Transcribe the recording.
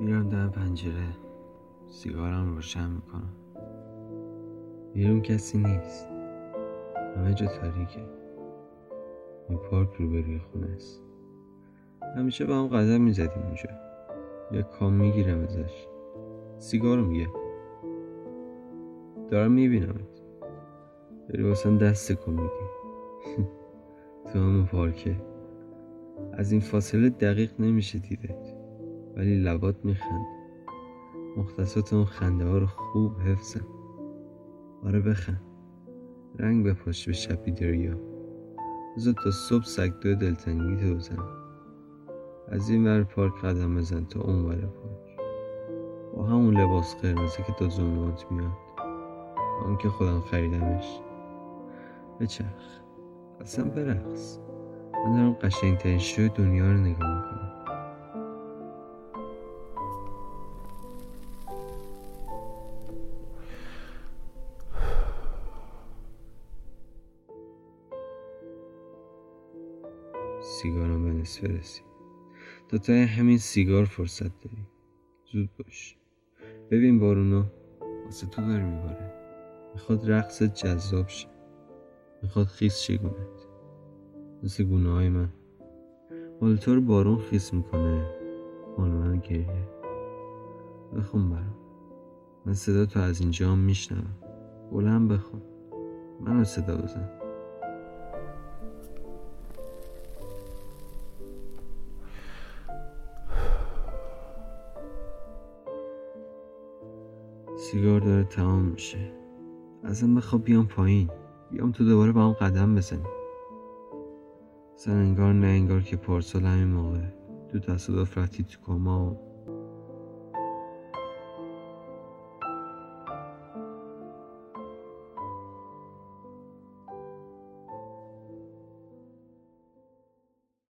میرم در پنجره. سیگارم روشن می‌کنم. بیرون کسی نیست. همه جا تاریکه. این پارک روبروی خونه است. همیشه با هم قدم می‌زدیم اونجا یک کام می‌گیرم ازش. سیگارو میگه. دارم میبینمت. داری واسم دست کن میدی تو همون پارکه. از این فاصله دقیق نمیشه دیدت. ولی لبات میخند. مختصات اون خنده ها رو خوب حفظم. آره بخند. رنگ بپاش به شب دریا بذار تا صبح سگدو دلتنگی تو بزنم. از این ور پارک قدم بزن تا اون ور پارک. همون لباس قرمزی که تا زونوات میاد. اون که خودم خریدمش. بچرخ اصلا برقص. من دارم قشنگترین شو دنیا رو نگاه می‌کنم. سیگارم به نصف رسید. تا تا همین سیگار فرصت داری. زود باش. ببین بارونو واسه تو داره میباره. می‌خواد رقص جذاب شه. می‌خواد خیس شگونت مثل گونه های من. مال تو رو بارون خیس می‌کنه. مال من گریه. بخون برام. من صدا تو از اینجا هم میشنوم. بلند بخون. منو صدا بزن. سیگار داره تمام میشه. ازم بخواب بیام پایین. بیام تو دوباره با هم قدم بزنیم. اصلا انگار نه انگار که پارسال همین موقع تو تصادف رفتی تو کما. و